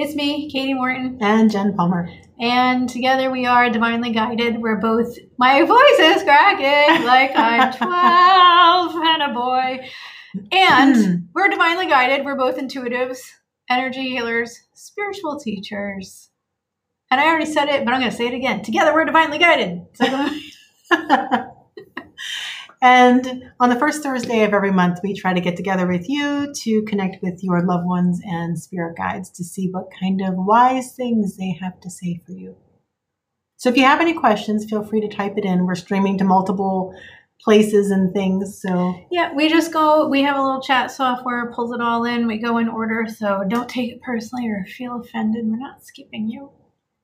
Hi, Hi, guys, it's me, Katie Morton, and Jenn Palmer. and together we are Divinely Guided. We're both, my voice is cracking like I'm 12 and a boy. And hmm. we're Divinely Guided. We're both intuitives, energy healers, spiritual teachers. And I already said it, but I'm going to say it again. Together we're Divinely Guided. So, and on the first Thursday of every month, we try to get together with you to connect with your loved ones and spirit guides to see what kind of wise things they have to say for you. So if you have any questions, feel free to type it in. We're streaming to multiple places and things. So yeah, we just go, we have a little chat software, pulls it all in. We go in order. So don't take it personally or feel offended. We're not skipping you.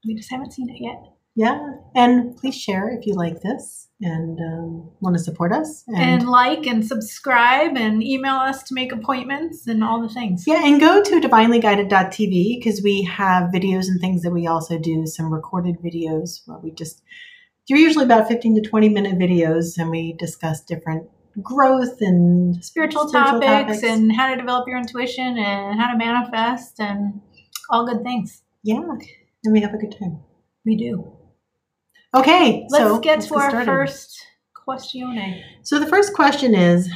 We just haven't seen it yet. Yeah, and please share if you like this and um, want to support us. and like and subscribe and email us to make appointments and all the things. Yeah, and go to divinelyguided.tv because we have videos and things that we also do, some recorded videos where we just, they're usually about 15 to 20 minute videos and we discuss different growth and Spiritual, Spiritual topics, topics. and how to develop your intuition and how to manifest and all good things. yeah, and we have a good time. We do. Okay, Let's so get to our started. first question. So the first question is,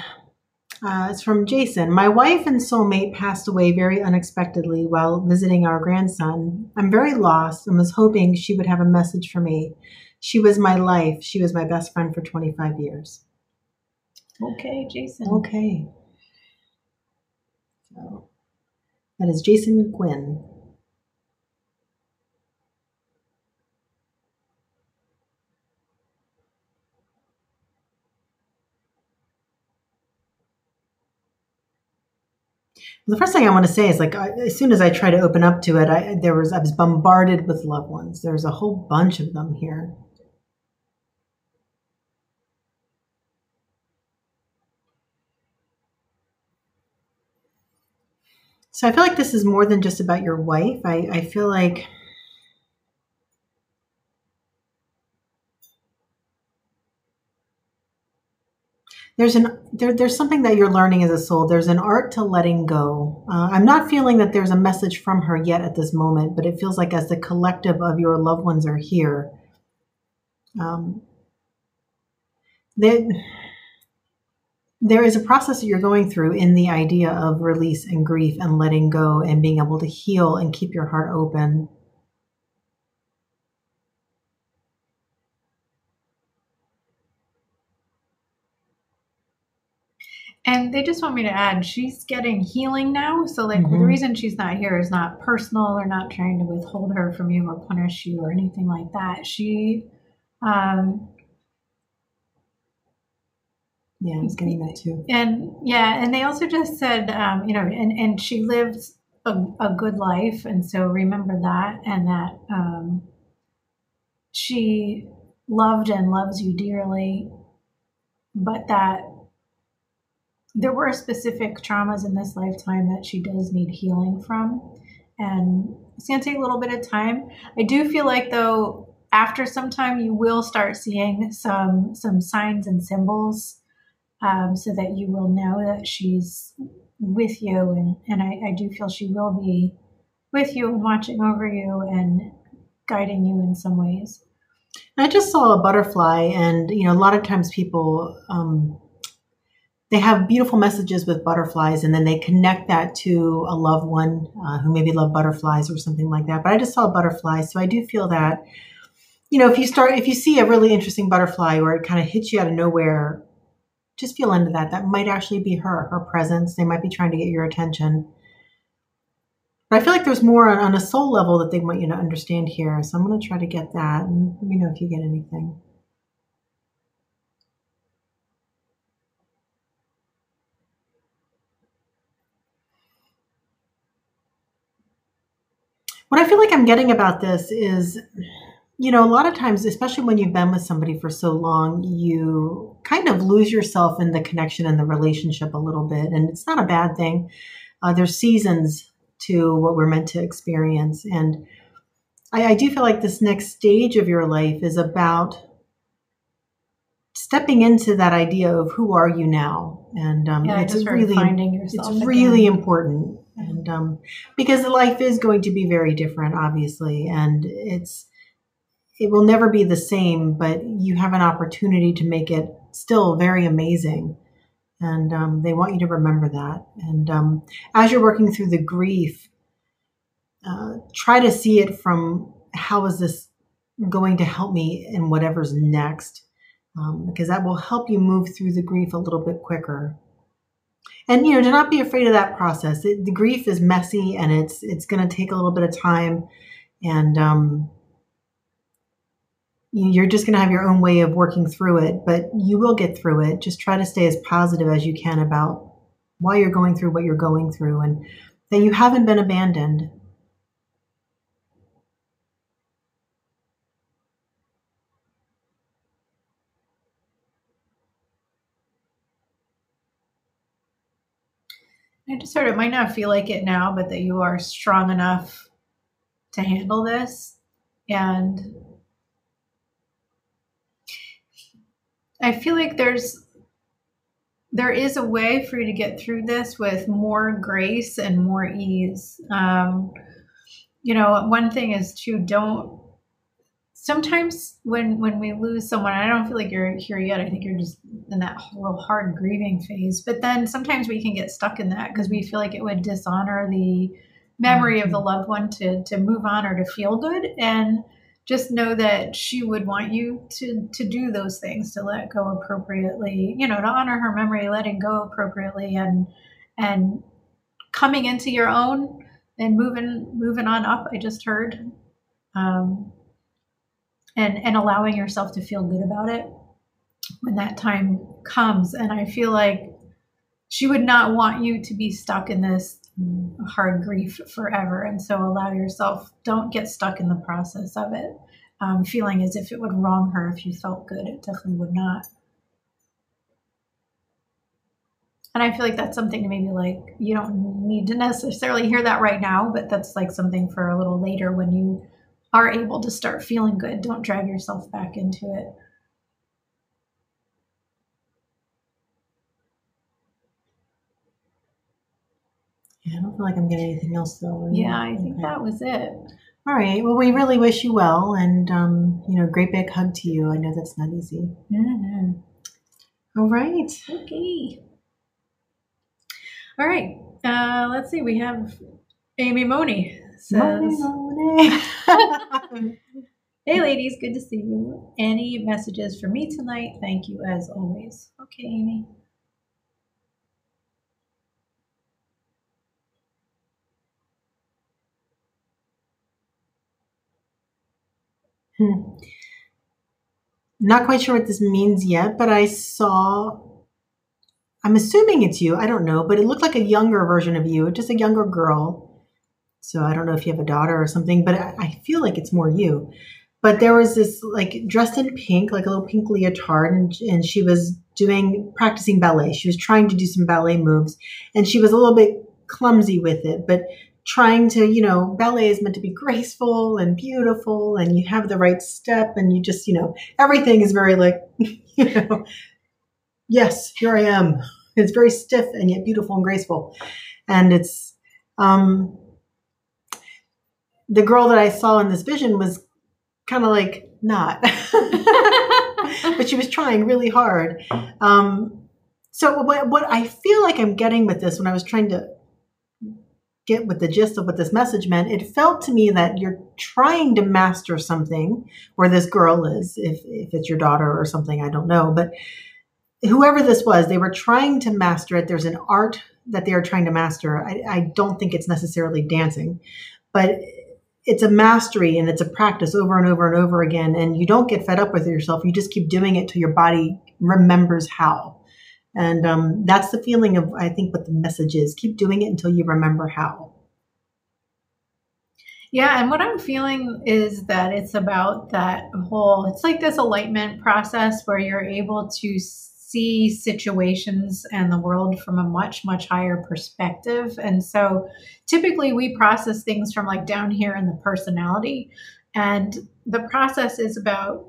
uh, it's from Jason. My wife and soulmate passed away very unexpectedly while visiting our grandson. I'm very lost and was hoping she would have a message for me. She was my life. She was my best friend for 25 years. Okay, Jason. Okay. So that is Jason Gwynn. The first thing I want to say is like I, as soon as I try to open up to it, I there was I was bombarded with loved ones. There's a whole bunch of them here. So I feel like this is more than just about your wife. I, I feel like there's an there, there's something that you're learning as a soul. There's an art to letting go. Uh, I'm not feeling that there's a message from her yet at this moment, but it feels like as the collective of your loved ones are here, um, there is a process that you're going through in the idea of release and grief and letting go and being able to heal and keep your heart open. And they just want me to add, she's getting healing now. So, like, the Mhm. reason she's not here is not personal or not trying to withhold her from you or punish you or anything like that. She, um, Yeah, I was getting that too. and yeah, and they also just said, um, you know, and and she lived a, a good life, and so remember that, and that um, she loved and loves you dearly, but that there were specific traumas in this lifetime that she does need healing from, and it's gonna take a little bit of time. I do feel like though, after some time, you will start seeing some some signs and symbols um, so that you will know that she's with you. And, and I, I do feel she will be with you and watching over you and guiding you in some ways. I just saw a butterfly, and you know, a lot of times people um, they have beautiful messages with butterflies, and then they connect that to a loved one uh, who maybe love butterflies or something like that. But I just saw a butterfly, so I do feel that you know, if you start, if you see a really interesting butterfly or it kind of hits you out of nowhere, just feel into that. That might actually be her, her presence. They might be trying to get your attention. But I feel like there's more on, on a soul level that they want you to understand here. So I'm going to try to get that and let me know if you get anything. What I feel like I'm getting about this is, you know, a lot of times, especially when you've been with somebody for so long, you kind of lose yourself in the connection and the relationship a little bit. And it's not a bad thing. Uh, there's seasons to what we're meant to experience. And I, I do feel like this next stage of your life is about stepping into that idea of who are you now and um, Yeah, it's really finding yourself. it's really important and um, because life is going to be very different, obviously, and it's it will never be the same, but you have an opportunity to make it still very amazing. And um, they want you to remember that. And um, as you're working through the grief, uh, try to see it from how is this going to help me in whatever's next, um, because that will help you move through the grief a little bit quicker. And you know, do not be afraid of that process. It, the grief is messy, and it's it's going to take a little bit of time, and um, you're just going to have your own way of working through it, but you will get through it. Just try to stay as positive as you can about why you're going through what you're going through and that you haven't been abandoned. Sort of might not feel like it now, but that you are strong enough to handle this. And I feel like there's there is a way for you to get through this with more grace and more ease. Um, you know, one thing is to don't. Sometimes when when we lose someone, I don't feel like you're here yet. I think you're just in that real hard grieving phase. But then sometimes we can get stuck in that because we feel like it would dishonor the memory of the mm-hmm. loved one to to move on or to feel good and just know that she would want you to to do those things to let go appropriately you know to honor her memory letting go appropriately and and coming into your own and moving moving on up i just heard um and and allowing yourself to feel good about it when that time comes and i feel like she would not want you to be stuck in this hard grief forever. And so allow yourself, don't get stuck in the process of it, um, feeling as if it would wrong her if you felt good. It definitely would not. And I feel like that's something to maybe like, you don't need to necessarily hear that right now, but that's like something for a little later when you are able to start feeling good. Don't drag yourself back into it. Yeah, I don't feel like I'm getting anything else though. Yeah, I think okay. that was it. All right. Well, we really wish you well, and um, you know, great big hug to you. I know that's not easy. Mm-hmm. All right. Okay. All right. Uh, let's see. We have Amy Money says. Money, hey, ladies. Good to see you. Any messages for me tonight? Thank you as always. Okay, Amy. Hmm. Not quite sure what this means yet, but I saw. I'm assuming it's you. I don't know, but it looked like a younger version of you, just a younger girl. So I don't know if you have a daughter or something, but I, feel like it's more you. But there was this like dressed in pink, like a little pink leotard, and, and she was doing practicing ballet. She was trying to do some ballet moves, and she was a little bit clumsy with it, but trying to, you know, ballet is meant to be graceful and beautiful and you have the right step and you just, you know, everything is very like, you know, yes, here I am. It's very stiff and yet beautiful and graceful. And it's, um, the girl that I saw in this vision was kind of like not, but she was trying really hard. Um, so what, what I feel like I'm getting with this when I was trying to get with the gist of what this message meant, it felt to me that you're trying to master something where this girl is, if, if it's your daughter or something, I don't know. But whoever this was, they were trying to master it. There's an art that they are trying to master. I, I don't think it's necessarily dancing, but it's a mastery and it's a practice over and over and over again. And you don't get fed up with yourself. You just keep doing it till your body remembers how. And um, that's the feeling of, I think, what the message is. Keep doing it until you remember how. Yeah, and what I'm feeling is that it's about that whole, it's like this enlightenment process where you're able to see situations and the world from a much, much higher perspective. And so typically we process things from like down here in the personality. And the process is about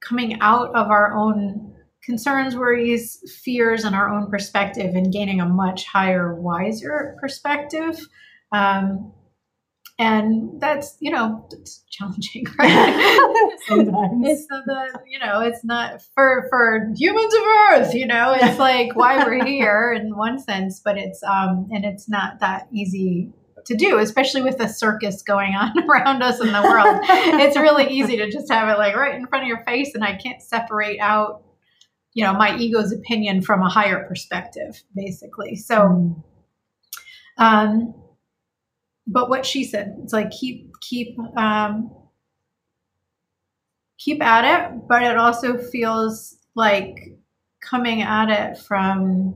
coming out of our own concerns, worries, fears, and our own perspective, and gaining a much higher, wiser perspective. Um, and that's you know it's challenging right? Sometimes. it's the, the you know it's not for for humans of earth you know it's like why we're here in one sense but it's um and it's not that easy to do especially with the circus going on around us in the world. It's really easy to just have it like right in front of your face and i can't separate out you know my ego's opinion from a higher perspective basically. So um but what she said it's like keep keep um keep at it but it also feels like coming at it from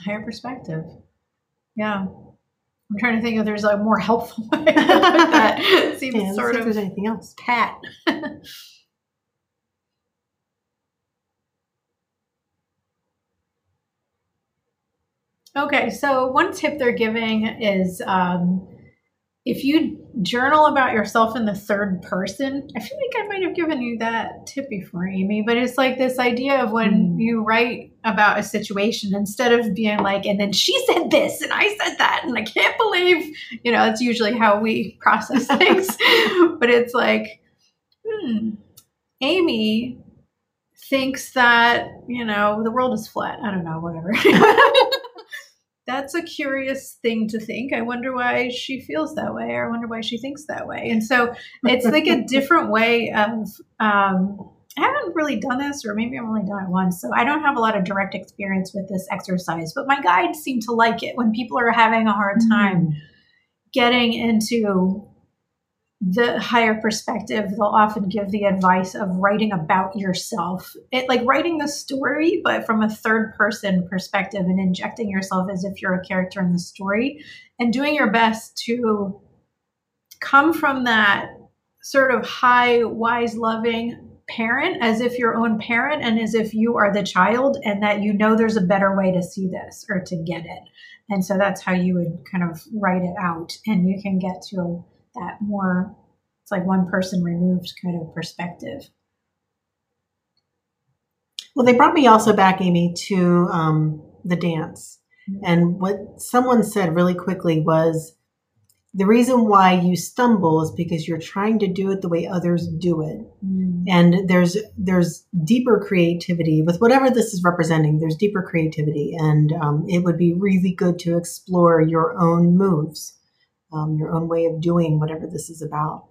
a higher perspective. Yeah. I'm trying to think if there's a more helpful way to put that. Seems Yeah, let's sort see if of there's anything else. pat Okay, so one tip they're giving is um, if you journal about yourself in the third person, I feel like I might have given you that tip before, Amy, but it's like this idea of when Mm. you write about a situation, instead of being like, and then she said this and I said that, and I can't believe, you know, that's usually how we process things. but it's like, hmm, Amy thinks that, you know, the world is flat. I don't know, whatever. That's a curious thing to think. I wonder why she feels that way, or I wonder why she thinks that way. And so it's like a different way of. Um, I haven't really done this, or maybe I've only done it once, so I don't have a lot of direct experience with this exercise. But my guides seem to like it when people are having a hard time getting into the higher perspective they'll often give the advice of writing about yourself. It like writing the story but from a third person perspective and injecting yourself as if you're a character in the story and doing your best to come from that sort of high wise loving parent as if your own parent and as if you are the child and that you know there's a better way to see this or to get it. And so that's how you would kind of write it out. And you can get to that more it's like one person removed kind of perspective Well, they brought me also back, Amy, to um, the dance. And what someone said really quickly was the reason why you stumble is because you're trying to do it the way others do it. And there's there's deeper creativity with whatever this is representing. There's deeper creativity, and um, it would be really good to explore your own moves, um, your own way of doing whatever this is about.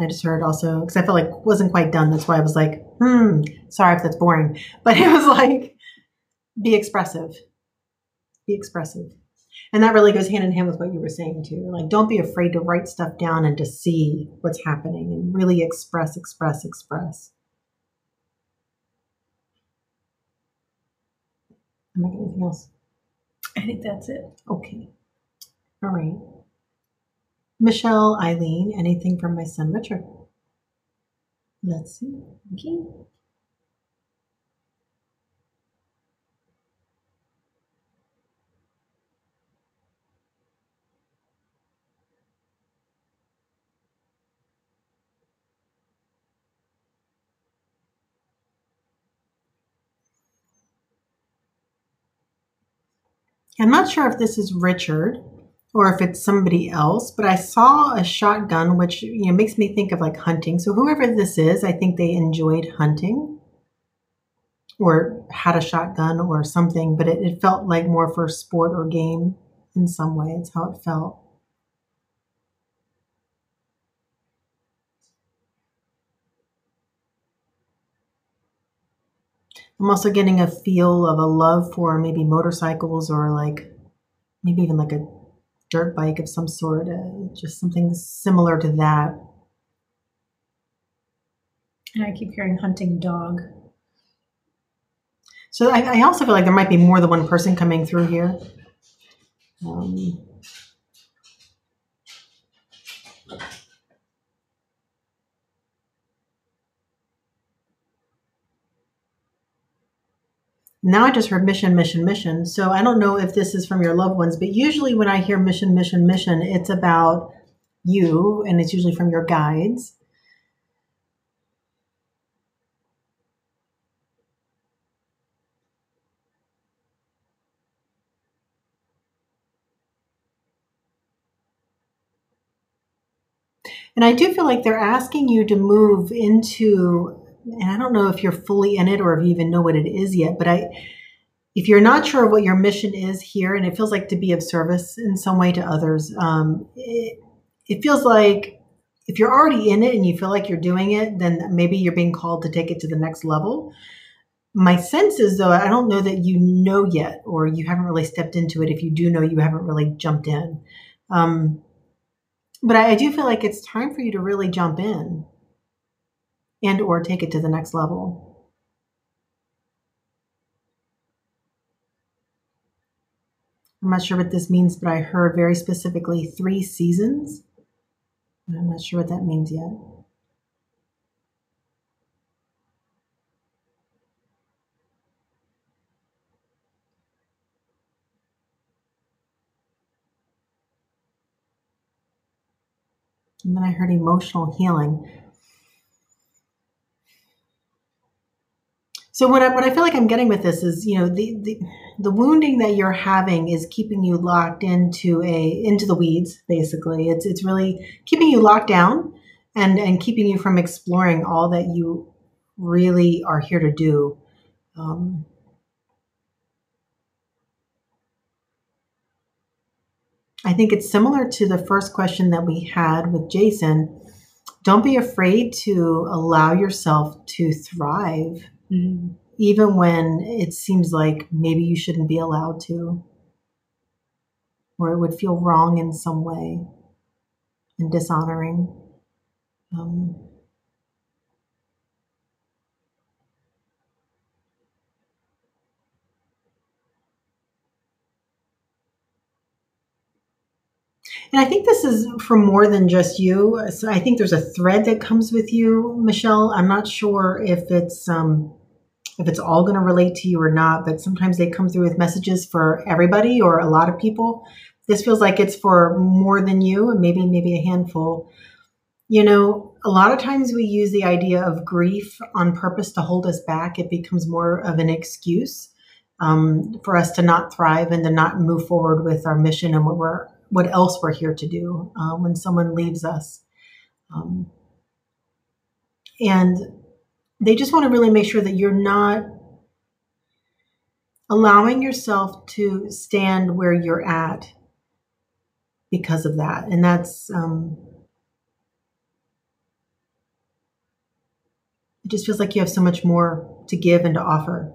I just heard also because I felt like wasn't quite done. That's why I was like, hmm, sorry if that's boring. But it was like, be expressive. Be expressive. And that really goes hand in hand with what you were saying too. Like, don't be afraid to write stuff down and to see what's happening and really express, express, express. Am I getting anything else? i think that's it Okay. All right. Michelle, Eileen, anything from my son Richard? Let's see. Okay. I'm not sure if this is Richard or if it's somebody else, but I saw a shotgun, which you know makes me think of like hunting. So whoever this is, I think they enjoyed hunting or had a shotgun or something, but it, it felt like more for sport or game in some way. It's how it felt. I'm also getting a feel of a love for maybe motorcycles or like maybe even like a dirt bike of some sort, uh, just something similar to that. and i keep hearing hunting dog So I, I also feel like there might be more than one person coming through here. Um, Now I just heard mission, mission, mission. So I don't know if this is from your loved ones, but usually when I hear mission, mission, mission, it's about you and it's usually from your guides. And I do feel like they're asking you to move into, and I don't know if you're fully in it or if you even know what it is yet, but I, if you're not sure what your mission is here, and it feels like to be of service in some way to others, um, it, it feels like if you're already in it and you feel like you're doing it, then maybe you're being called to take it to the next level. My sense is, though, I don't know that you know yet, or you haven't really stepped into it. If you do know, you haven't really jumped in. Um, but I, I do feel like it's time for you to really jump in and or take it to the next level. I'm not sure what this means, but I heard very specifically three seasons. I'm not sure what that means yet. And then I heard emotional healing. So what I, what I feel like I'm getting with this is, you know, the, the the wounding that you're having is keeping you locked into a into the weeds. Basically, it's it's really keeping you locked down and and keeping you from exploring all that you really are here to do. Um, I think it's similar to the first question that we had with Jason. Don't be afraid to allow yourself to thrive, mm-hmm. even when it seems like maybe you shouldn't be allowed to, or it would feel wrong in some way and dishonoring. Um, And I think this is for more than just you. So I think there's a thread that comes with you, Michelle. I'm not sure if it's um, if it's all going to relate to you or not, but sometimes they come through with messages for everybody or a lot of people. This feels like it's for more than you, and maybe maybe a handful. You know, a lot of times we use the idea of grief on purpose to hold us back. It becomes more of an excuse um, for us to not thrive and to not move forward with our mission and what we're what else we're here to do uh, when someone leaves us. Um, and they just want to really make sure that you're not allowing yourself to stand where you're at because of that. And that's, um, it just feels like you have so much more to give and to offer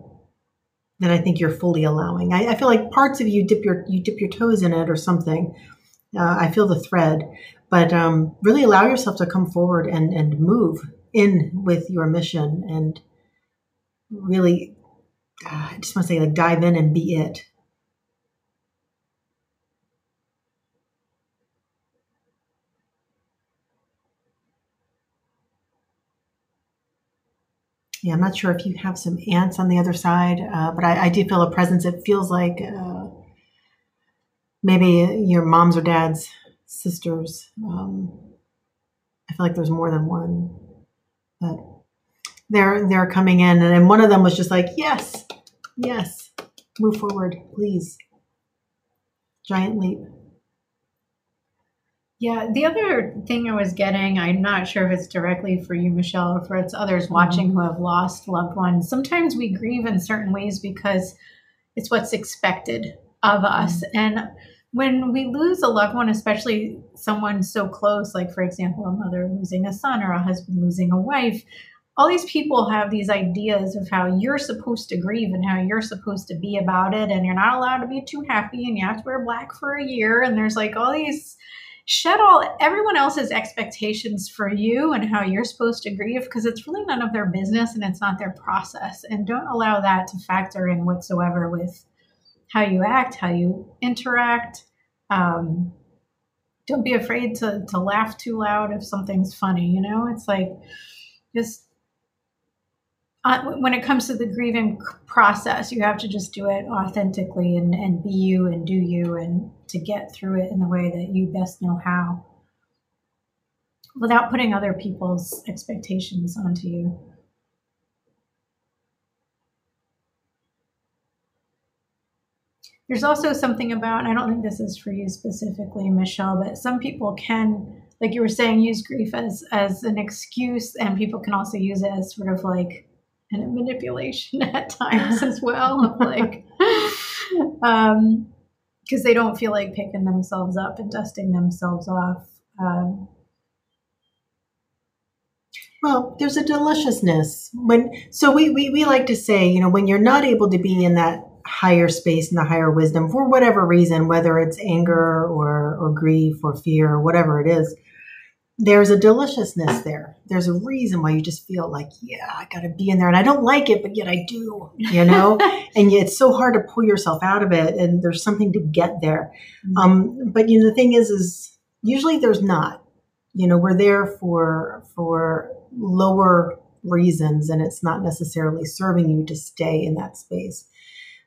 than I think you're fully allowing. I, I, feel like parts of you dip your you dip your toes in it or something. Uh, I feel the thread, but um, really allow yourself to come forward and and move in with your mission and really, uh, I just want to say like dive in and be it. yeah, I'm not sure if you have some aunts on the other side, uh, but I, I, do feel a presence. It feels like uh, maybe your mom's or dad's sisters. Um, I feel like there's more than one, but they're they're coming in, and then one of them was just like, "Yes, yes, move forward, please." Giant leap. Yeah, the other thing I was getting, I'm not sure if it's directly for you, Michelle, or for it's others mm-hmm. watching who have lost loved ones. Sometimes we grieve in certain ways because it's what's expected of us. Mm-hmm. And when we lose a loved one, especially someone so close, like for example, a mother losing a son or a husband losing a wife, all these people have these ideas of how you're supposed to grieve and how you're supposed to be about it. And you're not allowed to be too happy and you have to wear black for a year. And there's like all these shed all everyone else's expectations for you and how you're supposed to grieve because it's really none of their business and it's not their process. And don't allow that to factor in whatsoever with how you act, how you interact. Um, don't be afraid to, to laugh too loud if something's funny, you know? It's like just uh, when it comes to the grieving process, you have to just do it authentically and, and be you and do you and to get through it in the way that you best know how without putting other people's expectations onto you. There's also something about, and I don't think this is for you specifically, Michelle, but some people can, like you were saying, use grief as as an excuse, and people can also use it as sort of like a manipulation at times as well, like, um, because they don't feel like picking themselves up and dusting themselves off. Um, well, there's a deliciousness when so we, we we like to say, you know, when you're not able to be in that higher space and the higher wisdom for whatever reason, whether it's anger or or grief or fear or whatever it is, there's a deliciousness there. There's a reason why you just feel like, yeah, I got to be in there, and I don't like it, but yet I do, you know. and yet it's so hard to pull yourself out of it, and there's something to get there. Mm-hmm. Um, but you know, the thing is, is usually there's not. You know, we're there for for lower reasons and it's not necessarily serving you to stay in that space.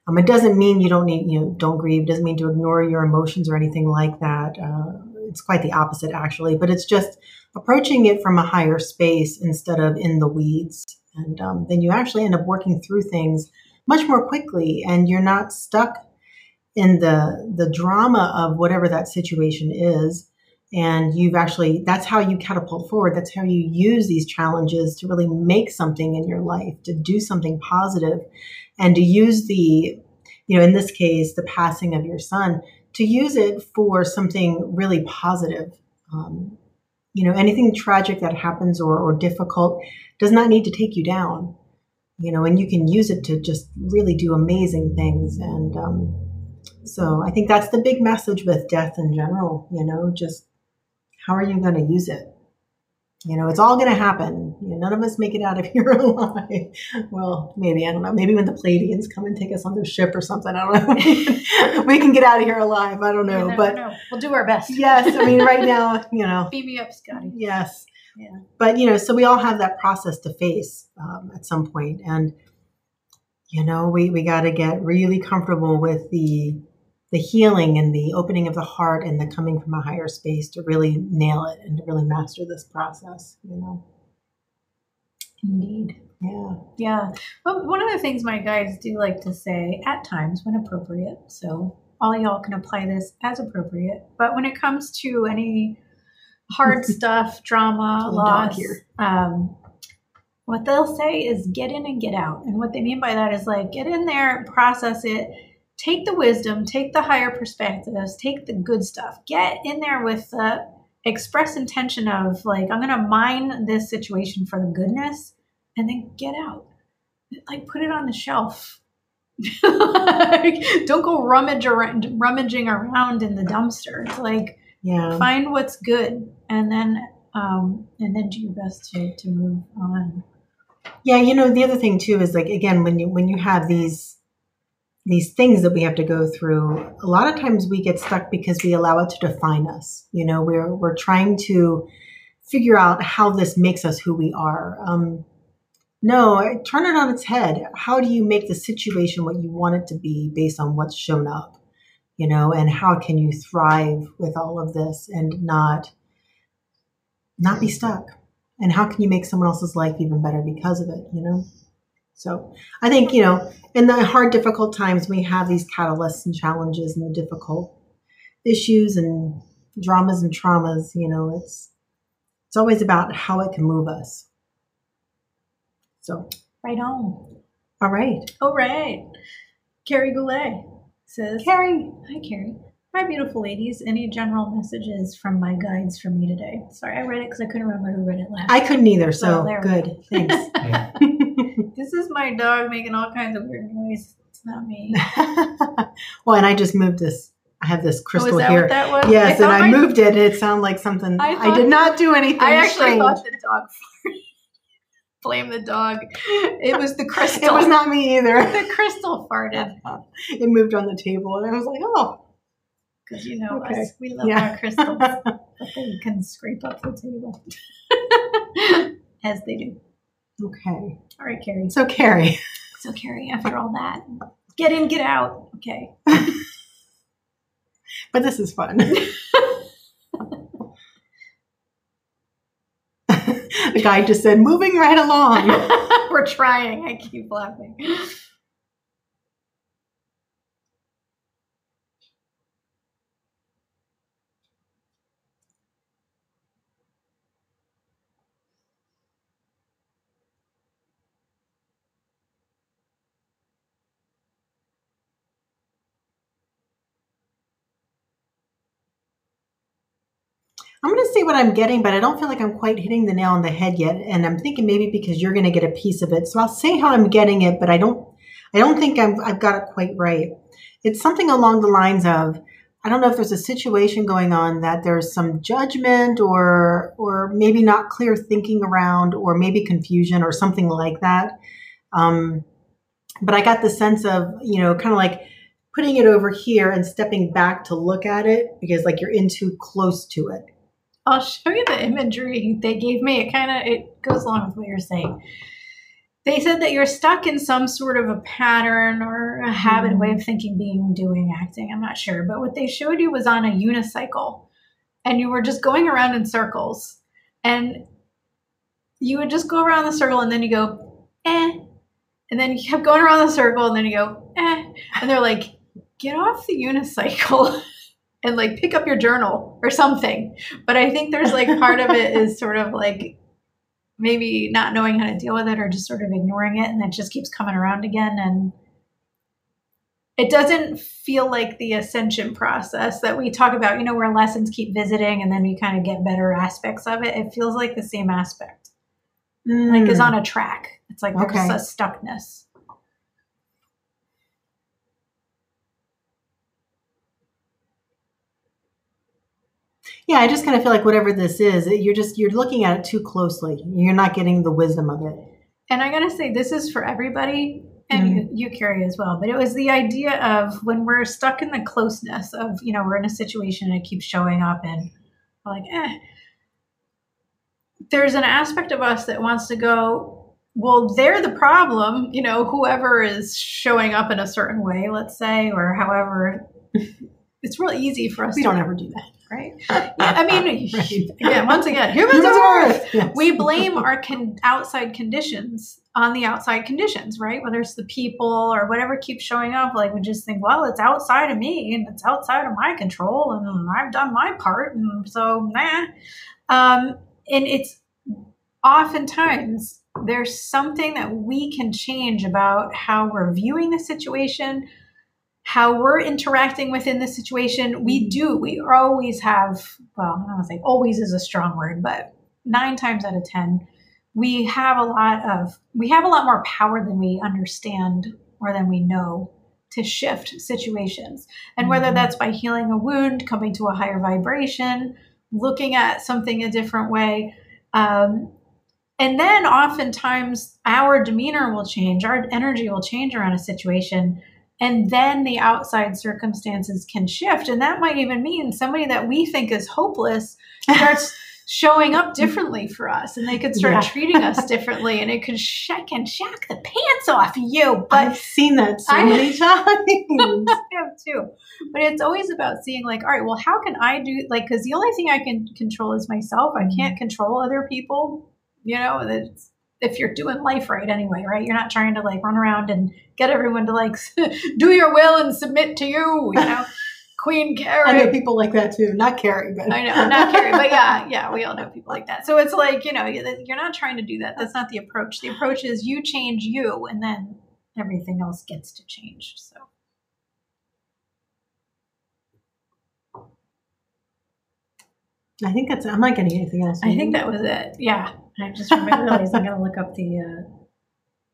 Um, it doesn't mean you don't need, you know, don't grieve, doesn't mean to ignore your emotions or anything like that. Uh, it's quite the opposite, actually, but it's just approaching it from a higher space instead of in the weeds. And um, then you actually end up working through things much more quickly and you're not stuck in the the drama of whatever that situation is. And you've actually that's how you catapult forward. That's how you use these challenges to really make something in your life to do something positive and to use the you know in this case the passing of your son to use it for something really positive um, you know anything tragic that happens or, or difficult does not need to take you down you know and you can use it to just really do amazing things and um, so i think that's the big message with death in general you know just how are you going to use it? You know, it's all going to happen. You know, none of us make it out of here alive. well, maybe, I don't know. Maybe when the Pleiadians come and take us on their ship or something, I don't know. we can get out of here alive. I don't know. But know. we'll do our best. yes. I mean, right now, you know. Beat me up, Scotty. Yes. Yeah. But, you know, so we all have that process to face um, at some point. And, you know, we, we got to get really comfortable with the the healing and the opening of the heart and the coming from a higher space to really nail it and to really master this process, you know. Indeed. Yeah. Yeah. Well, one of the things my guides do like to say at times when appropriate, so all y'all can apply this as appropriate, but when it comes to any hard stuff, drama, loss, um, what they'll say is get in and get out. And what they mean by that is like get in there, process it, take the wisdom, take the higher perspectives, take the good stuff, get in there with the express intention of like, I'm going to mine this situation for the goodness and then get out. Like, put it on the shelf. like, don't go rummage around, rummaging around in the dumpster. It's like, yeah. find what's good and then, um, and then do your best to, to move on. Yeah, you know, the other thing too is like, again, when you, when you have these, these things that we have to go through a lot of times we get stuck because we allow it to define us. You know we're we're trying to figure out how this makes us who we are. Um, no turn it on its head. How do you make the situation what you want it to be based on what's shown up? You know and how can you thrive with all of this and not not be stuck? And how can you make someone else's life even better because of it you know so I think, you know, in the hard, difficult times, we have these catalysts and challenges and the difficult issues and dramas and traumas, you know, it's, it's always about how it can move us. So. Right on. All right. All right. Carrie Goulet says, Carrie. Hi, Carrie. Hi, beautiful ladies. Any general messages from my guides for me today? Sorry, I read it because I couldn't remember who read it last. I couldn't either, so oh, good. Thanks. this is my dog making all kinds of weird noise. It's not me. well, and I just moved this. I have this oh, crystal oh, here. Yes, I and I my... moved it, and it sounded like something. I, I did not do anything. I actually strange. thought the dog Blame the dog. It was the crystal. it was not me either. The crystal farted. it moved on the table, and I was like, "Oh." Because you know okay. us, we love yeah. our crystals, but they can scrape up the table, as they do. Okay. All right, Carrie. So, Carrie. So, Carrie, after all that, get in, get out. Okay. but this is fun. the guy just said, moving right along. We're trying. I keep laughing. I'm going to say what I'm getting, but I don't feel like I'm quite hitting the nail on the head yet. And I'm thinking maybe because you're going to get a piece of it. So I'll say how I'm getting it, but I don't, I don't think I'm, I've got it quite right. It's something along the lines of, I don't know if there's a situation going on that there's some judgment or, or maybe not clear thinking around, or maybe confusion or something like that. Um, but I got the sense of, you know, kind of like putting it over here and stepping back to look at it because like you're in too close to it. I'll show you the imagery they gave me. It kind of it goes along with what you're saying. They said that you're stuck in some sort of a pattern or a habit, way of thinking, being, doing, acting. I'm not sure, but what they showed you was on a unicycle, and you were just going around in circles, and you would just go around the circle, and then you go, eh, and then you kept going around the circle, and then you go, eh, and they're like, get off the unicycle. and like pick up your journal or something. But I think there's like part of it is sort of like maybe not knowing how to deal with it or just sort of ignoring it and it just keeps coming around again and it doesn't feel like the ascension process that we talk about, you know, where lessons keep visiting and then we kind of get better aspects of it. It feels like the same aspect. Mm. Like is on a track. It's like there's okay. a stuckness. Yeah, I just kind of feel like whatever this is, you're just you're looking at it too closely. You're not getting the wisdom of it. And I gotta say, this is for everybody, and mm-hmm. you, you Carrie as well. But it was the idea of when we're stuck in the closeness of, you know, we're in a situation and it keeps showing up, and we're like, eh. There's an aspect of us that wants to go, well, they're the problem, you know, whoever is showing up in a certain way, let's say, or however. it's real easy for us. We don't ever do that right? Yeah, I mean, right. again, once again, humans, humans are Earth. Yes. We blame our con- outside conditions on the outside conditions, right? Whether it's the people or whatever keeps showing up, like we just think, well, it's outside of me and it's outside of my control, and I've done my part, and so nah. Um, and it's oftentimes there's something that we can change about how we're viewing the situation how we're interacting within the situation, we do. We always have, well, I don't want to say always is a strong word, but nine times out of 10, we have a lot of, we have a lot more power than we understand or than we know to shift situations. And whether mm-hmm. that's by healing a wound, coming to a higher vibration, looking at something a different way. Um, and then oftentimes our demeanor will change, our energy will change around a situation and then the outside circumstances can shift. And that might even mean somebody that we think is hopeless starts showing up differently for us. And they could start yeah. treating us differently. And it could shake and shack the pants off you. But i've seen that so I, many times. I have too. But it's always about seeing like all right well how can i do like because the only thing i can control is myself. I mm-hmm. can't control other people. You know that's if you're doing life right anyway, right? You're not trying to like run around and get everyone to like do your will and submit to you, you know. Queen Carrie. I know people like that too. Not Carrie, but I know not Carrie, but yeah, yeah, we all know people like that. So it's like you know, you're not trying to do that. That's not the approach. The approach is you change you, and then everything else gets to change. So. I think that's. I'm not getting anything else. I think that was it. Yeah. I just realized I'm gonna look up the uh,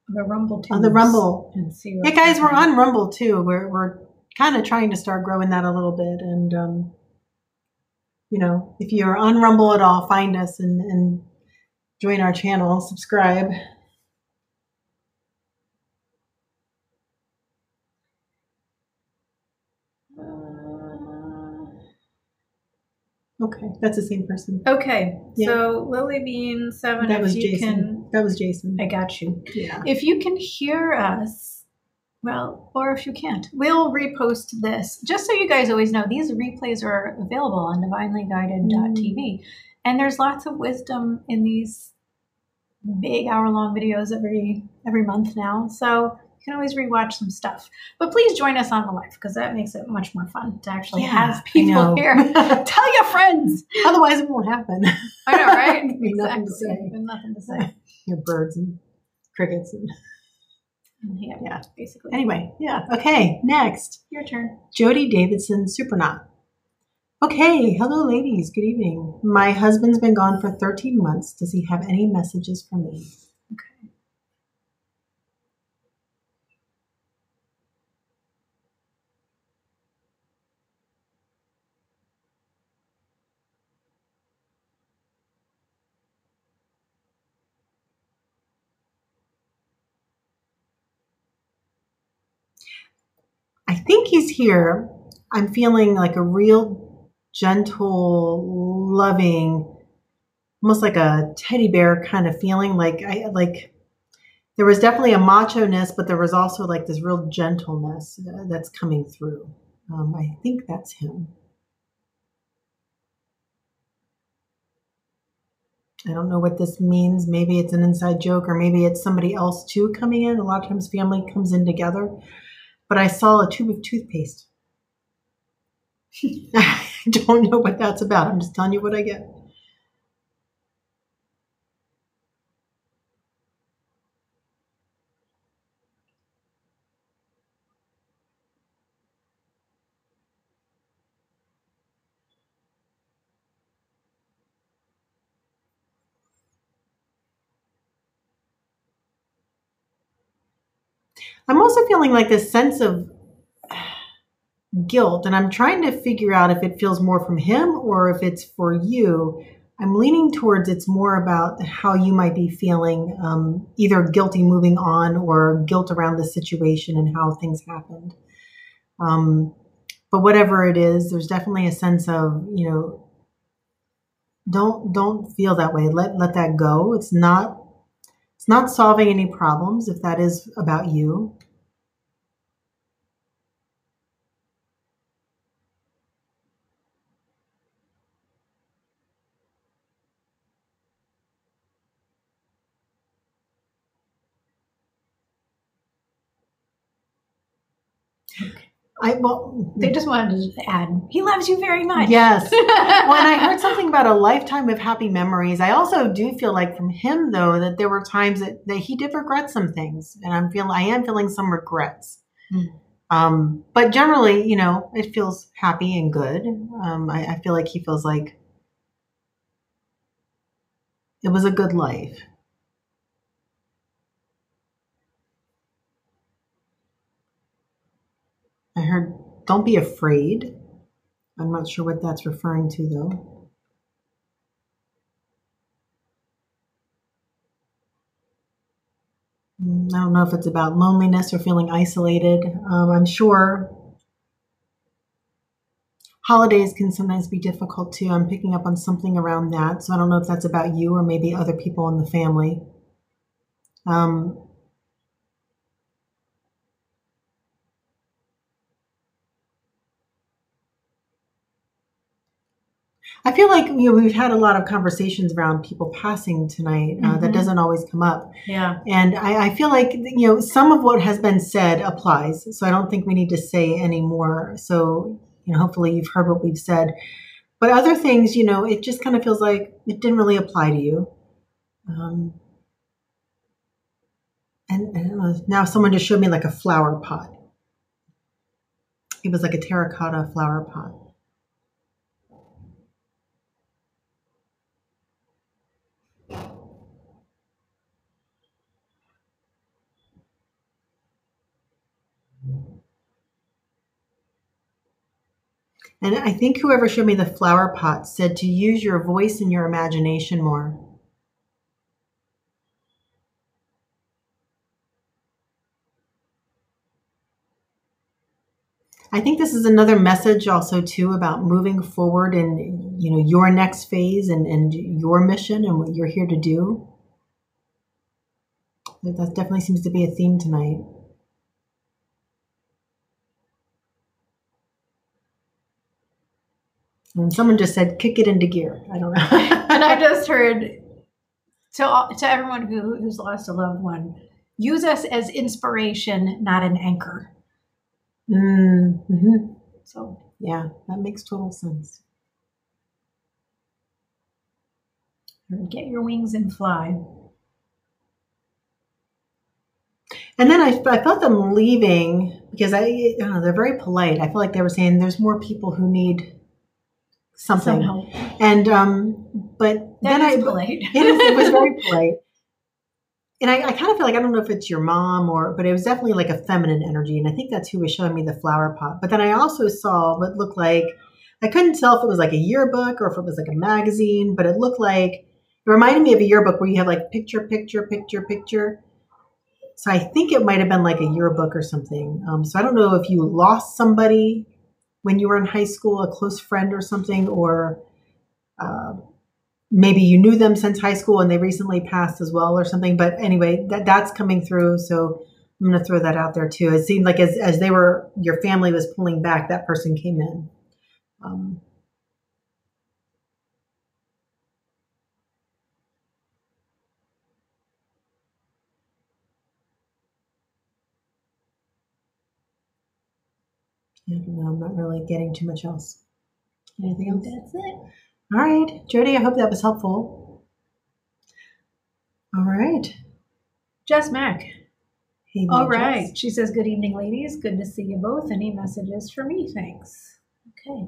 the Rumble On the Rumble and see. Yeah, guys, we're on Rumble too. We're we're kind of trying to start growing that a little bit, and um, you know, if you're on Rumble at all, find us and and join our channel, subscribe. Okay, that's the same person. Okay, yeah. so Lily Bean seven. That was Jason. can that was Jason. I got you. Yeah. If you can hear us, well, or if you can't, we'll repost this. Just so you guys always know, these replays are available on divinelyguided.tv. Mm. And there's lots of wisdom in these big hour long videos every every month now. So can always rewatch some stuff. But please join us on the live because that makes it much more fun to actually Yeah, have people here. Tell your friends. Otherwise, it won't happen. I know, right? Be nothing to say. Nothing to say. Your birds and crickets. And... Yeah, Yeah. basically. Anyway, yeah. Okay, next. your turn. Jody Davidson, Supernaut. Okay, hello, ladies. Good evening. My husband's been gone for 13 months. Does he have any messages for me? Okay. I think he's here. I'm feeling like a real gentle, loving, almost like a teddy bear kind of feeling. Like I like there was definitely a macho ness, but there was also like this real gentleness uh, that's coming through. Um, I think that's him. I don't know what this means. Maybe it's an inside joke, or maybe it's somebody else too coming in. A lot of times, family comes in together. But I saw a tube of toothpaste. I don't know what that's about. I'm just telling you what I get. I'm also feeling like this sense of guilt, and I'm trying to figure out if it feels more from him or if it's for you. I'm leaning towards it's more about how you might be feeling, um, either guilty moving on or guilt around the situation and how things happened. Um, but whatever it is, there's definitely a sense of you know, don't don't feel that way. Let let that go. It's not it's not solving any problems if that is about you. I well, They just wanted to add, he loves you very much. yes. Well, and I heard something about a lifetime of happy memories. I also do feel like from him though that there were times that, that he did regret some things, and I'm feeling I am feeling some regrets. Mm. Um, but generally, you know, it feels happy and good. Um, I, I feel like he feels like it was a good life. I heard, don't be afraid. I'm not sure what that's referring to though. Mm, I don't know if it's about loneliness or feeling isolated. Um, I'm sure holidays can sometimes be difficult too. I'm picking up on something around that. So I don't know if that's about you or maybe other people in the family. Um, I feel like you know we've had a lot of conversations around people passing tonight. Uh, That Mhm. doesn't always come up, Yeah. and I, I feel like you know some of what has been said applies. So I don't think we need to say any more. So you know, hopefully you've heard what we've said, but other things, you know, it just kind of feels like it didn't really apply to you. Um, and, and uh, now someone just showed me like a flower pot. It was like a terracotta flower pot. And I think whoever showed me the flower pot said to use your voice and your imagination more. I think this is another message also too about moving forward in you know your next phase and, and your mission and what you're here to do. That definitely seems to be a theme tonight. And someone just said, "Kick it into gear." I don't know. and I just heard to to everyone who, who's lost a loved one, use us as inspiration, not an anchor. Mm-hmm. So yeah, that makes total sense. Get your wings and fly. And then I, I felt them leaving because I, I know, they're very polite. I feel like they were saying there's more people who need something. Some and um, but that then I polite. it, is, it was very polite. And I, I kind of feel like I don't know if it's your mom or, but it was definitely like a feminine energy, and I think that's who was showing me the flower pot. But then I also saw what looked like I couldn't tell if it was like a yearbook or if it was like a magazine, but it looked like it reminded me of a yearbook where you have like picture, picture, picture, picture. So I think it might have been like a yearbook or something. Um, so I don't know if you lost somebody when you were in high school, a close friend or something, or uh, maybe you knew them since high school and they recently passed as well or something. But anyway, that that's coming through. So I'm going to throw that out there too. It seemed like as, as they were, your family was pulling back, that person came in. Um, I don't know. I'm not really getting too much else. Anything else? That's it. All right, Jody, I hope that was helpful. All right. Jess Mack. Hey, All Jess. right. She says, Good evening, ladies. Good to see you both. Any messages for me? Thanks. Okay.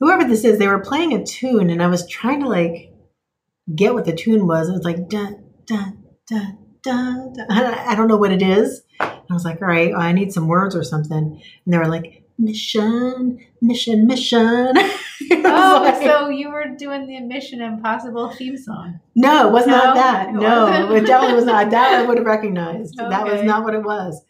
Whoever this is, they were playing a tune, and I was trying to like get what the tune was. It was like da da da da. da. I don't know what it is. And I was like, all right, I need some words or something. And they were like, mission, mission, mission. Oh, like, so you were doing the Mission Impossible theme song. no, it was No? not that. It No, it definitely was not. That I would have recognized. That was not what it was.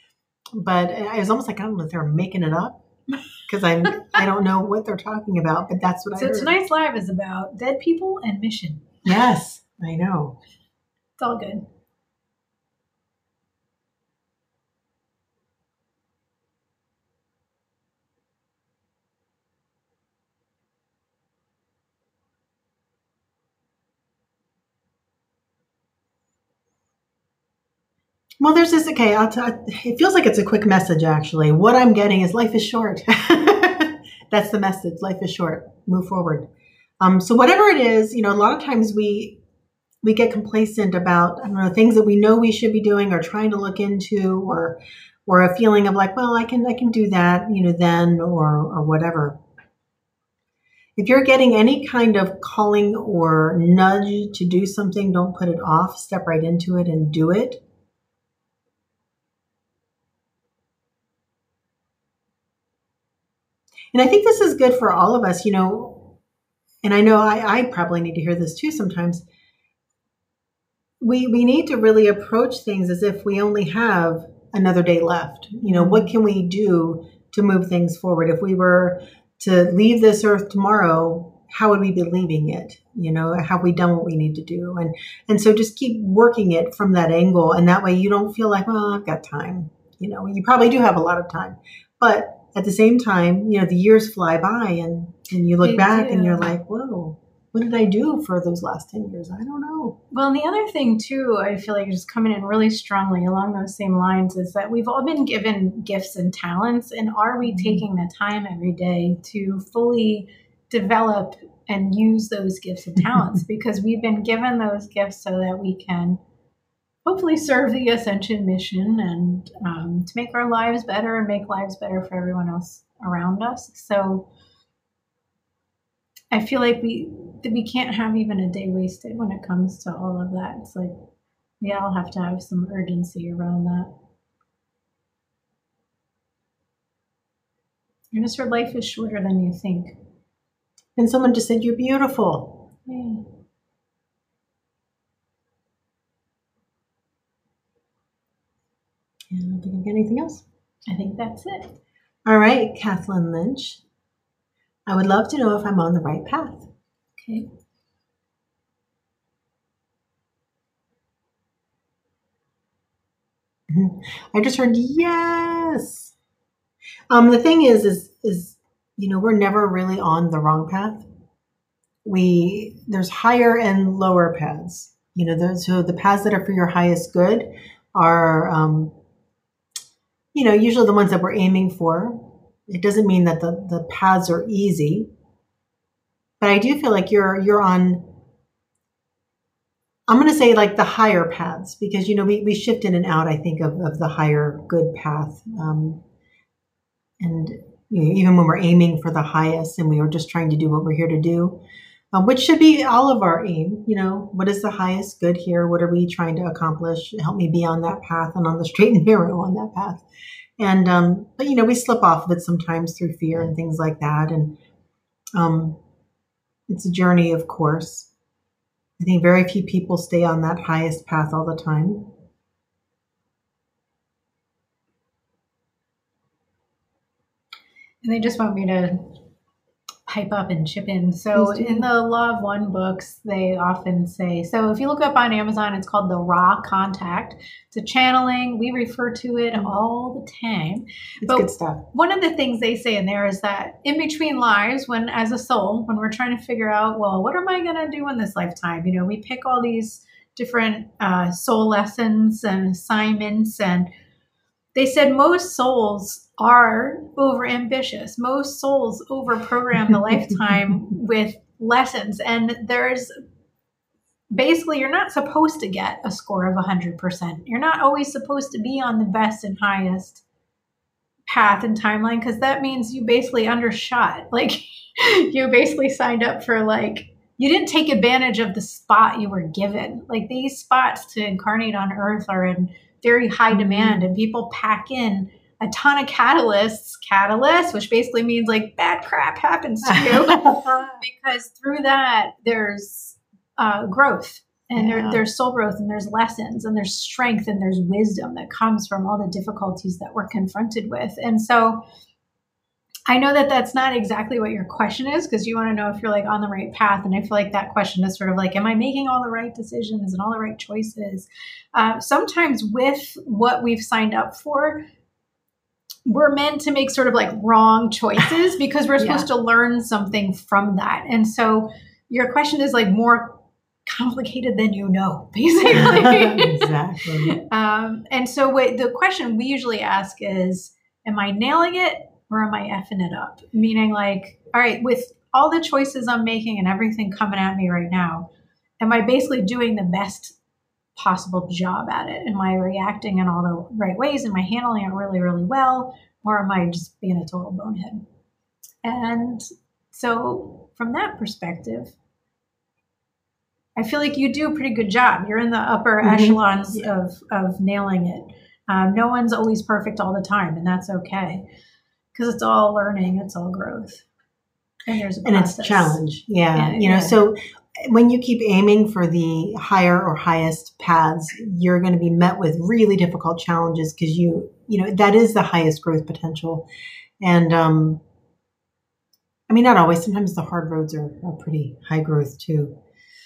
But it was almost like I don't know if they were making it up because I'm I don't know what they're talking about. But that's what I So tonight's live is about dead people and mission. Yes, I know. It's all good. Well, there's this. Okay, it feels like it's a quick message. Actually, what I'm getting is life is short. That's the message. Life is short. Move forward. Um, so whatever it is, you know, a lot of times we we get complacent about I don't know things that we know we should be doing or trying to look into, or or a feeling of like, well, I can I can do that, you know, then or or whatever. If you're getting any kind of calling or nudge to do something, don't put it off. Step right into it and do it. And I think this is good for all of us, you know. And I know I, I probably need to hear this too sometimes. We we need to really approach things as if we only have another day left. You know, what can we do to move things forward? If we were to leave this earth tomorrow, how would we be leaving it? You know, have we done what we need to do? And and so just keep working it from that angle, and that way you don't feel like, well, I've got time. You know, you probably do have a lot of time, but at the same time, you know, the years fly by, and and you look They back and you're like, whoa, what did I do for those last ten years? I don't know. Well, and the other thing too, I feel like is coming in really strongly along those same lines is that we've all been given gifts and talents, and are we mm-hmm. taking the time every day to fully develop and use those gifts and talents? because we've been given those gifts so that we can hopefully serve the ascension mission and um, to make our lives better and make lives better for everyone else around us. So I feel like we we can't have even a day wasted when it comes to all of that. It's like we all have to have some urgency around that. I just heard life is shorter than you think. And someone just said, You're beautiful. Yay. I don't think I've got anything else. I think that's it. All right, Kathleen Lynch. I would love to know if I'm on the right path. Okay. I just heard yes. Um, the thing is, is, is you know, we're never really on the wrong path. We there's higher and lower paths. You know, the, so the paths that are for your highest good are, um, you know, usually the ones that we're aiming for. It doesn't mean that the the paths are easy, but I do feel like you're you're on I'm going to say like the higher paths because you know we, we shift in and out I think of, of the higher good path um, and you know, even when we're aiming for the highest and we are just trying to do what we're here to do um, which should be all of our aim you know what is the highest good here? What are we trying to accomplish? Help me be on that path and on the straight and narrow on that path. And um, but you know we slip off of it sometimes through fear and things like that. And um, it's a journey of course. I think very few people stay on that highest path all the time. And they just want me to pipe up and chip in. So in the Law of One books, they often say so if you look up on Amazon, it's called the Ra Contact. It's a channeling. We refer to it all the time. It's But- good stuff. One of the things they say in there is that in between lives, when as a soul, when we're trying to figure out, well, what am I going to do in this lifetime? You know, we pick all these different uh, soul lessons and assignments, and they said most souls are over ambitious. Most souls over program the lifetime with lessons, and there's basically you're not supposed to get a score of 100%. You're not always supposed to be on the best and highest path and timeline because that means you basically undershot. Like you basically signed up for like you didn't take advantage of the spot you were given. Like these spots to incarnate on earth are in very high mm-hmm. demand and people pack in a ton of catalysts, catalysts, which basically means like bad crap happens to you. Because through that there's uh, growth and Yeah. there, there's soul growth and there's lessons and there's strength and there's wisdom that comes from all the difficulties that we're confronted with. And so i know that that's not exactly what your question is because you want to know if you're like on the right path and i feel like that question is sort of like am i making all the right decisions and all the right choices? Uh, sometimes with what we've signed up for we're meant to make sort of like wrong choices because we're Yeah. supposed to learn something from that and so your question is like more complicated than you know basically exactly. um, and so what the question we usually ask is am i nailing it or am i effing it up meaning like all right with all the choices i'm making and everything coming at me right now am i basically doing the best possible job at it am i reacting in all the right ways am i handling it really really well or am i just being a total bonehead and so from that perspective I feel like you do a pretty good job. You're in the upper Mhm. echelons Yeah. of of nailing it. Um, no one's always perfect all the time, and that's okay because it's all learning, it's all growth, and there's a and it's a challenge. Yeah. Yeah, you know, yeah. so when you keep aiming for the higher or highest paths, you're going to be met with really difficult challenges because you, you know, that is the highest growth potential. And, um, I mean, not always. Sometimes the hard roads are, are pretty high growth too.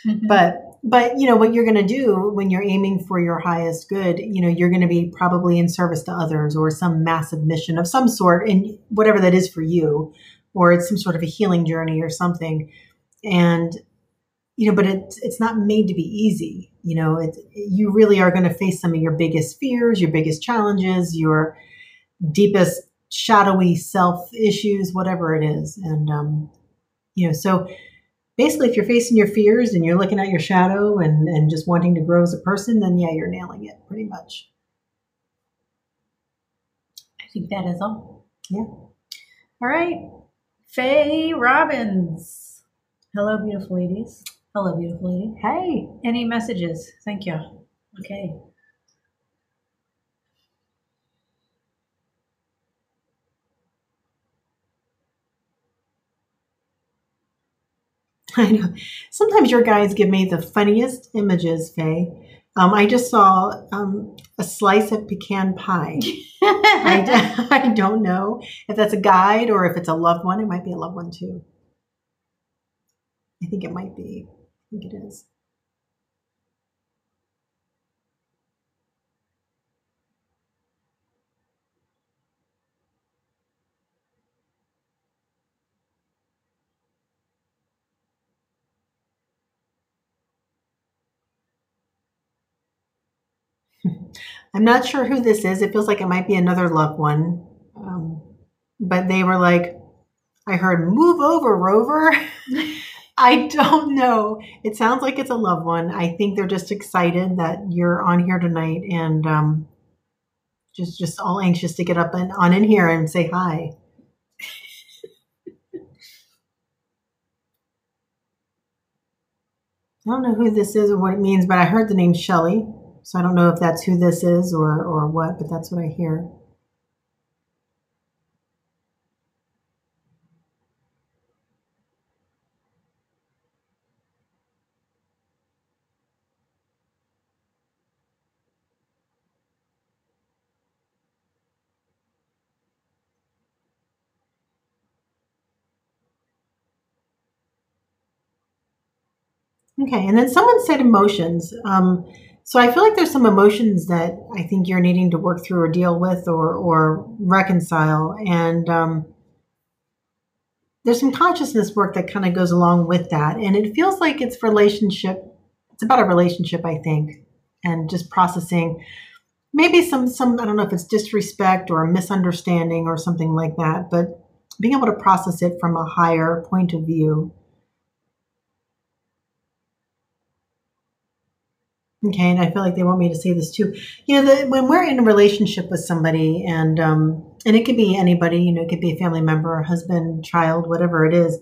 Mhm. But but you know what you're going to do when you're aiming for your highest good you know you're going to be probably in service to others or some massive mission of some sort and whatever that is for you or it's some sort of a healing journey or something and you know but it's it's not made to be easy you know it's you really are going to face some of your biggest fears your biggest challenges your deepest shadowy self issues whatever it is and um you know so basically if you're facing your fears and you're looking at your shadow and, and just wanting to grow as a person then yeah you're nailing it pretty much I think that is all. Yeah. All right, Faye Robbins. Hello, beautiful ladies. Hello, beautiful lady. hey Any messages? Thank you. Okay. I know. Sometimes your guys give me the funniest images, Faye. Um, I just saw um, a slice of pecan pie. I, I don't know if that's a guide or if it's a loved one. It might be a loved one too. I think it might be. I think it is. I'm not sure who this is. It feels like it might be another loved one. Um, but they were like, I heard, move over, Rover. I don't know. It sounds like it's a loved one. I think they're just excited that you're on here tonight and um, just just all anxious to get up and on in here and say hi. I don't know who this is or what it means, but I heard the name Shelly. So I don't know if that's who this is or, or what, but that's what I hear. Okay, and then someone said emotions. Um, so I feel like there's some emotions that I think you're needing to work through or deal with or or reconcile, and um, there's some consciousness work that kind of goes along with that, and it feels like it's relationship. It's about a relationship, I think, and just processing maybe some some I don't know if it's disrespect or a misunderstanding or something like that, but being able to process it from a higher point of view Okay, and I feel like they want me to say this too. You know, the, when we're in a relationship with somebody, and um, and it could be anybody, you know, it could be a family member, a husband, child, whatever it is,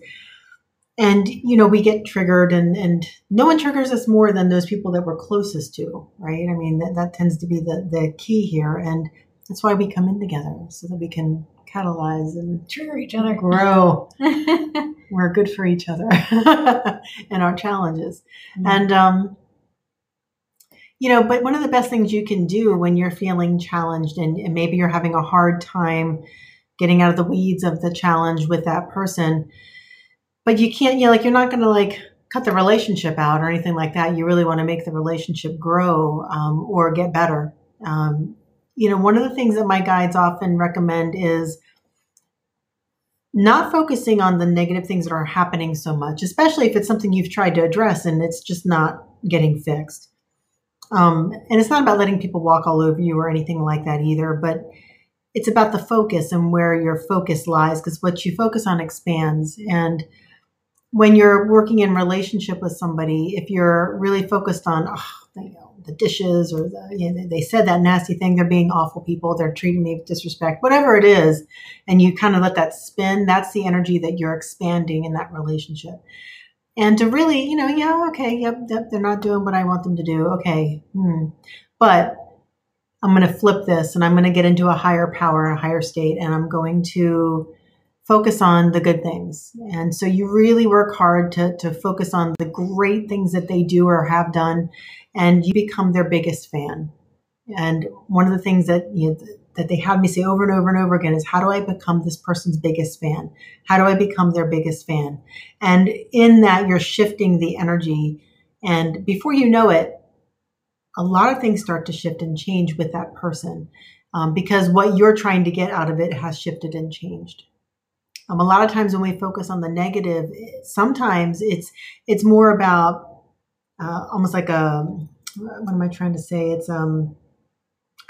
and you know, we get triggered, and and no one triggers us more than those people that we're closest to, right? I mean, that that tends to be the the key here, and that's why we come in together so that we can catalyze and trigger each other, grow. we're good for each other and our challenges, mm-hmm. and um you know but one of the best things you can do when you're feeling challenged and, and, maybe you're having a hard time getting out of the weeds of the challenge with that person but you can't you know like you're not going to like cut the relationship out or anything like that. You really want to make the relationship grow um, or get better. Um, you know one of the things that my guides often recommend is not focusing on the negative things that are happening so much especially if it's something you've tried to address and it's just not getting fixed um, and it's not about letting people walk all over you or anything like that either, but it's about the focus and where your focus lies because what you focus on expands. And when you're working in relationship with somebody, if you're really focused on oh, you know, the dishes or the, you know, they said that nasty thing, they're being awful people, they're treating me with disrespect, whatever it is, and you kind of let that spin, that's the energy that you're expanding in that relationship and to really, you know, yeah, okay, yep, yep, they're not doing what I want them to do. Okay, hmm. but I'm going to flip this and I'm going to get into a higher power, a higher state, and I'm going to focus on the good things. And so you really work hard to, to focus on the great things that they do or have done, and you become their biggest fan. And one of the things that you know, that they have me say over and over and over again is how do I become this person's biggest fan? How do I become their biggest fan? And in that, you're shifting the energy. And before you know it, a lot of things start to shift and change with that person um, because what you're trying to get out of it has shifted and changed. Um, a lot of times when we focus on the negative, sometimes it's it's more about uh, almost like a what am I trying to say? It's um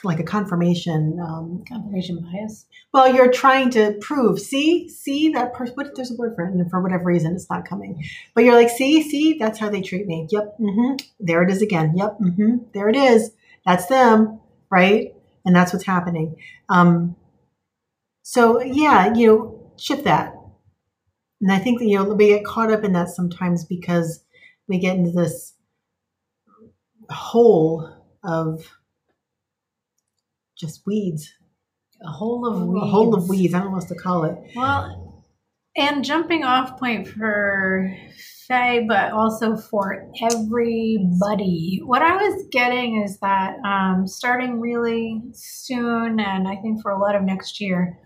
like a confirmation um, confirmation bias. Well, you're trying to prove. See, see that person. What there's a word for it, and for whatever reason, it's not coming. But you're like, see, see, that's how they treat me. Yep. Mm-hmm. There it is again. Yep. Mm-hmm. There it is. That's them, right? And that's what's happening. Um, so yeah, you know, shift that. And I think that you know we get caught up in that sometimes because we get into this hole of just weeds. A hole of weeds. A hole of weeds. I don't know what to call it. Well, and jumping off point for Faye, but also for everybody. What I was getting is that um, starting really soon, and I think for a lot of next year,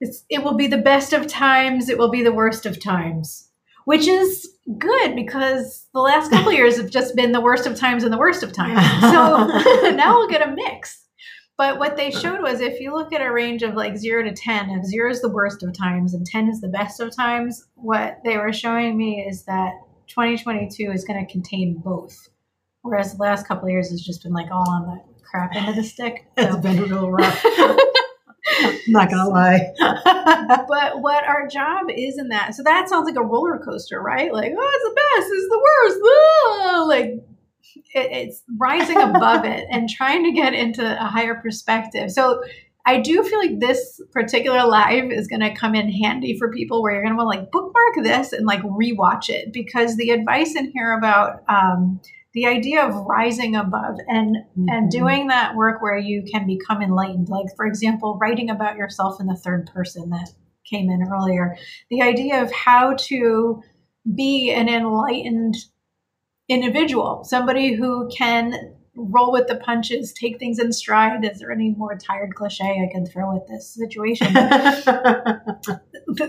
it's, it will be the best of times, it will be the worst of times, which is good because the last couple years have just been the worst of times and the worst of times. So now we'll get a mix. But what they showed was if you look at a range of like zero to 10, if zero is the worst of times and 10 is the best of times, what they were showing me is that 2022 is going to contain both. Whereas the last couple of years has just been like all on the crap end of the stick. It's been real rough. I'm not gonna lie. but what our job is in that, so that sounds like a roller coaster, right? Like, oh, it's the best, it's the worst, ah! like it, it's rising above it and trying to get into a higher perspective. So I do feel like this particular live is going to come in handy for people where you're going to want to like bookmark this and like rewatch it because the advice in here about um, the idea of rising above and mm-hmm. and doing that work where you can become enlightened like for example writing about yourself in the third person that came in earlier the idea of how to be an enlightened individual somebody who can roll with the punches take things in stride is there any more tired cliche i can throw at this situation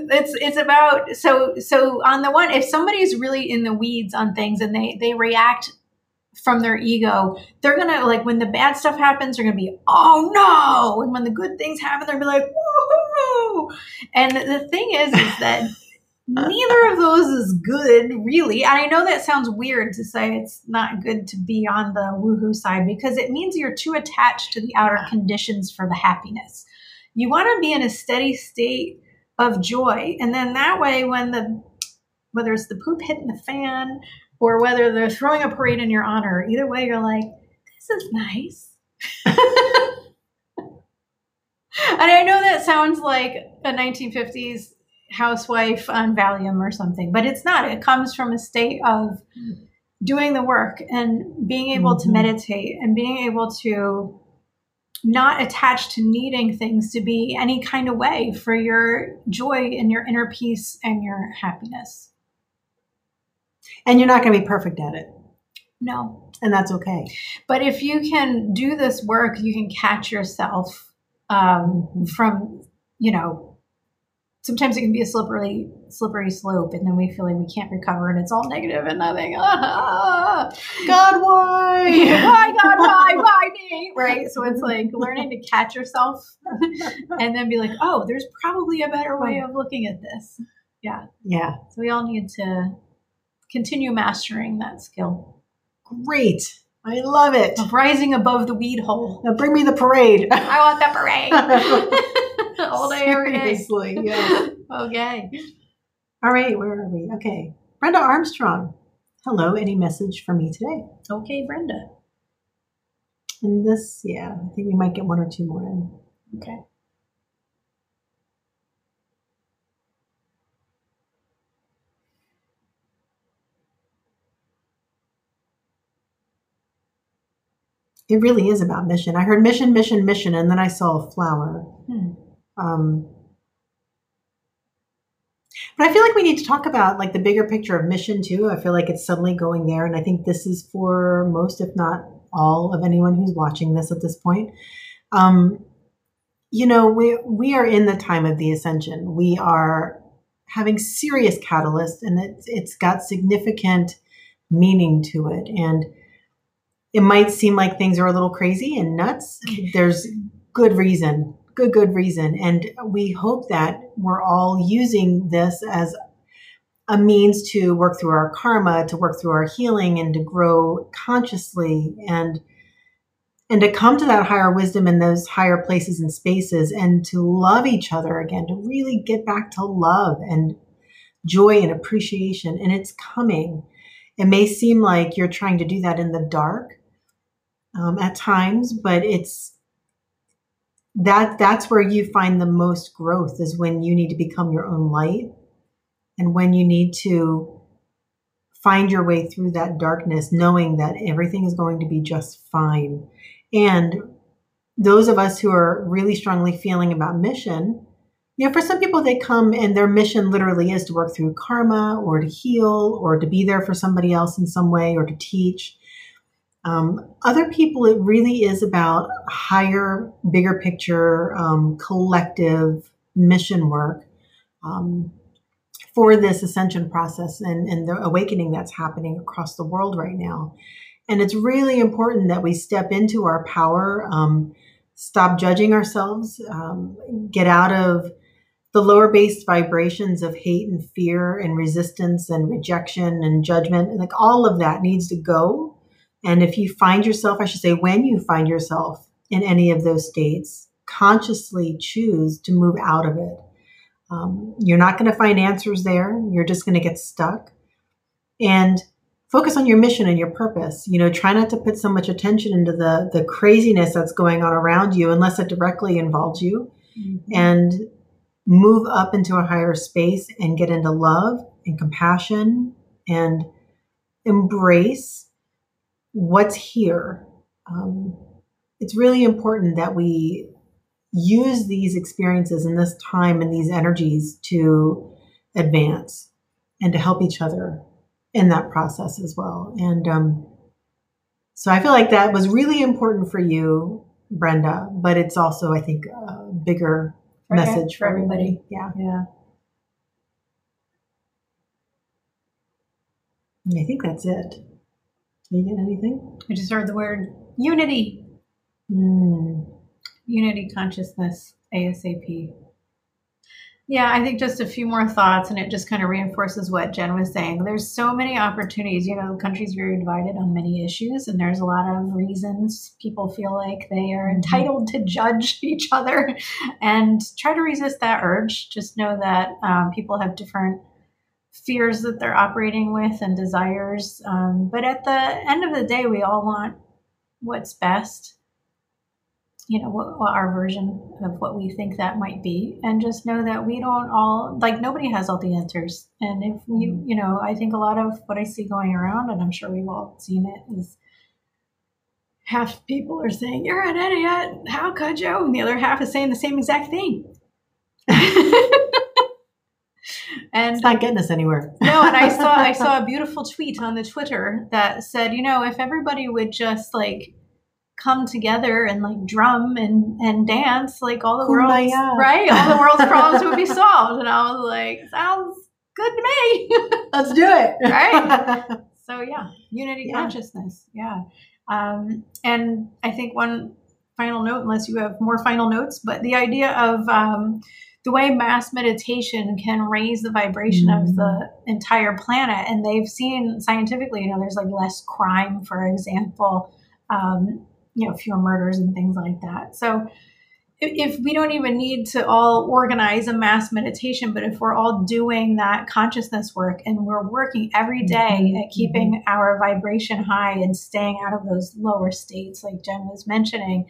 it's it's about so so on the one if somebody's really in the weeds on things and they they react from their ego, they're gonna like when the bad stuff happens, they're gonna be, oh no. And when the good things happen, they're gonna be like, woohoo. And the thing is, is that neither of those is good, really. And I know that sounds weird to say it's not good to be on the woohoo side because it means you're too attached to the outer conditions for the happiness. You want to be in a steady state of joy. And then that way, when the whether it's the poop hitting the fan or whether they're throwing a parade in your honor. Either way, you're like, this is nice. and I know that sounds like a 1950s housewife on Valium or something, but it's not. It comes from a state of doing the work and being able mm-hmm. to meditate and being able to not attach to needing things to be any kind of way for your joy and your inner peace and your happiness. And you're not going to be perfect at it. No. And that's okay. But if you can do this work, you can catch yourself um, mm-hmm. from, you know, sometimes it can be a slippery, slippery slope, and then we feel like we can't recover, and it's all negative and nothing. Ah, God, why? why, God, why, why me? Right. So it's like learning to catch yourself, and then be like, oh, there's probably a better way of looking at this. Yeah. Yeah. So we all need to continue mastering that skill. Great. I love it. Of rising above the weed hole. Now bring me the parade. I want the parade. Seriously, yeah. okay. All right, where are we? Okay. Brenda Armstrong. Hello, any message for me today? Okay, Brenda. And this, yeah, I think we might get one or two more in. Okay. it really is about mission. I heard mission, mission, mission, and then I saw a flower. Hmm. Um, but I feel like we need to talk about like the bigger picture of mission too. I feel like it's suddenly going there, and I think this is for most, if not all, of anyone who's watching this at this point. Um, you know, we we are in the time of the ascension. We are having serious catalyst, and it's it's got significant meaning to it, and it might seem like things are a little crazy and nuts. There's good reason, good, good reason. And we hope that we're all using this as a means to work through our karma, to work through our healing and to grow consciously and and to come to that higher wisdom in those higher places and spaces and to love each other again, to really get back to love and joy and appreciation. And it's coming. It may seem like you're trying to do that in the dark, um, at times, but it's that that's where you find the most growth is when you need to become your own light and when you need to find your way through that darkness knowing that everything is going to be just fine and those of us who are really strongly feeling about mission you know, for some people, they come and their mission literally is to work through karma or to heal or to be there for somebody else in some way or to teach. Um, other people, it really is about higher, bigger picture, um, collective mission work um, for this ascension process and, and the awakening that's happening across the world right now. And it's really important that we step into our power, um, stop judging ourselves, um, get out of the lower based vibrations of hate and fear and resistance and rejection and judgment. And like all of that needs to go and if you find yourself, I should say, when you find yourself in any of those states, consciously choose to move out of it. Um, you're not going to find answers there. You're just going to get stuck. And focus on your mission and your purpose. You know, try not to put so much attention into the the craziness that's going on around you unless it directly involves you. Mm-hmm. And move up into a higher space and get into love and compassion and embrace what's here. Um, it's really important that we use these experiences and this time and these energies to advance and to help each other in that process as well. And um, so I feel like that was really important for you, Brenda, but it's also, I think, a bigger for message for everybody. Yeah. Yeah. And I think that's it. You get anything? I just heard the word unity. Mm. Unity consciousness, ASAP. Yeah, I think just a few more thoughts, and it just kind of reinforces what Jenn was saying. There's so many opportunities. You know, the country's very divided on many issues, and there's a lot of reasons people feel like they are mm-hmm. entitled to judge each other and try to resist that urge. Just know that um, people have different fears that they're operating with and desires. Um, but at the end of the day, we all want what's best, you know, what, what, our version of what we think that might be. And just know that we don't all, like, nobody has all the answers. And if you, mm-hmm. you know, I think a lot of what I see going around, and I'm sure we've all seen it, is half people are saying, You're an idiot. How could you? And the other half is saying the same exact thing. And it's not getting us anywhere. no, and I saw I saw a beautiful tweet on the Twitter that said, you know, if everybody would just like come together and like drum and and dance, like all the world's right, all the world's problems would be solved. And I was like, sounds good to me. Let's do it. right. So yeah, unity yeah. consciousness. Yeah. Um, and I think one final note, unless you have more final notes, but the idea of um, the way mass meditation can raise the vibration mm-hmm. of the mm-hmm. entire planet. And they've seen scientifically, you know, there's like less crime, for example, um, you know, fewer murders and things like that. So if we don't even need to all organize a mass meditation, but if we're all doing that consciousness work and we're working every day mm-hmm. at keeping mm-hmm. our vibration high and staying out of those lower states, like Jenn was mentioning,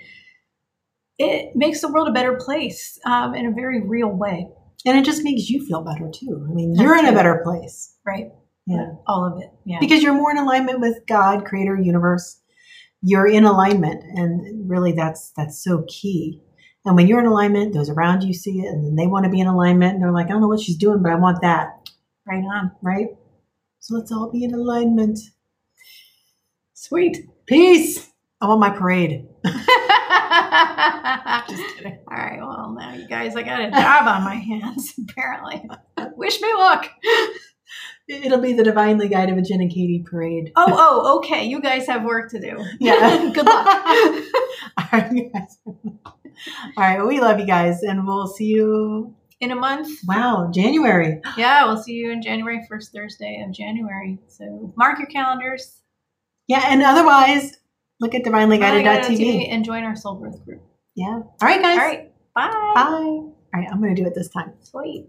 it makes the world a better place um, in a very real way. And it just makes you feel better too. I mean, you're in a better place. Right. Yeah. All of it. Yeah. Because you're more in alignment with God, creator, universe. You're in alignment. And really that's that's so key. And when you're in alignment, those around you see it and then they want to be in alignment and they're like, I don't know what she's doing, but I want that. Right on. Right? So let's all be in alignment. Sweet. Peace. I want my parade. Just kidding. All right. Well, now you guys, I got a job on my hands, apparently. Wish me luck. It'll be the divinely guided with Jenn and Katie parade. Oh, oh, okay. You guys have work to do. Yeah. Good luck. All right, guys. All right. Well, we love you guys, and we'll see you in a month. Wow, January. Yeah, we'll see you in January, first Thursday of January. So mark your calendars. Yeah, and otherwise, Look at divinelyguided.tv and join our soul growth group. Yeah. All right, guys. All right. Bye. Bye. All right, I'm going to do it this time. Sweet.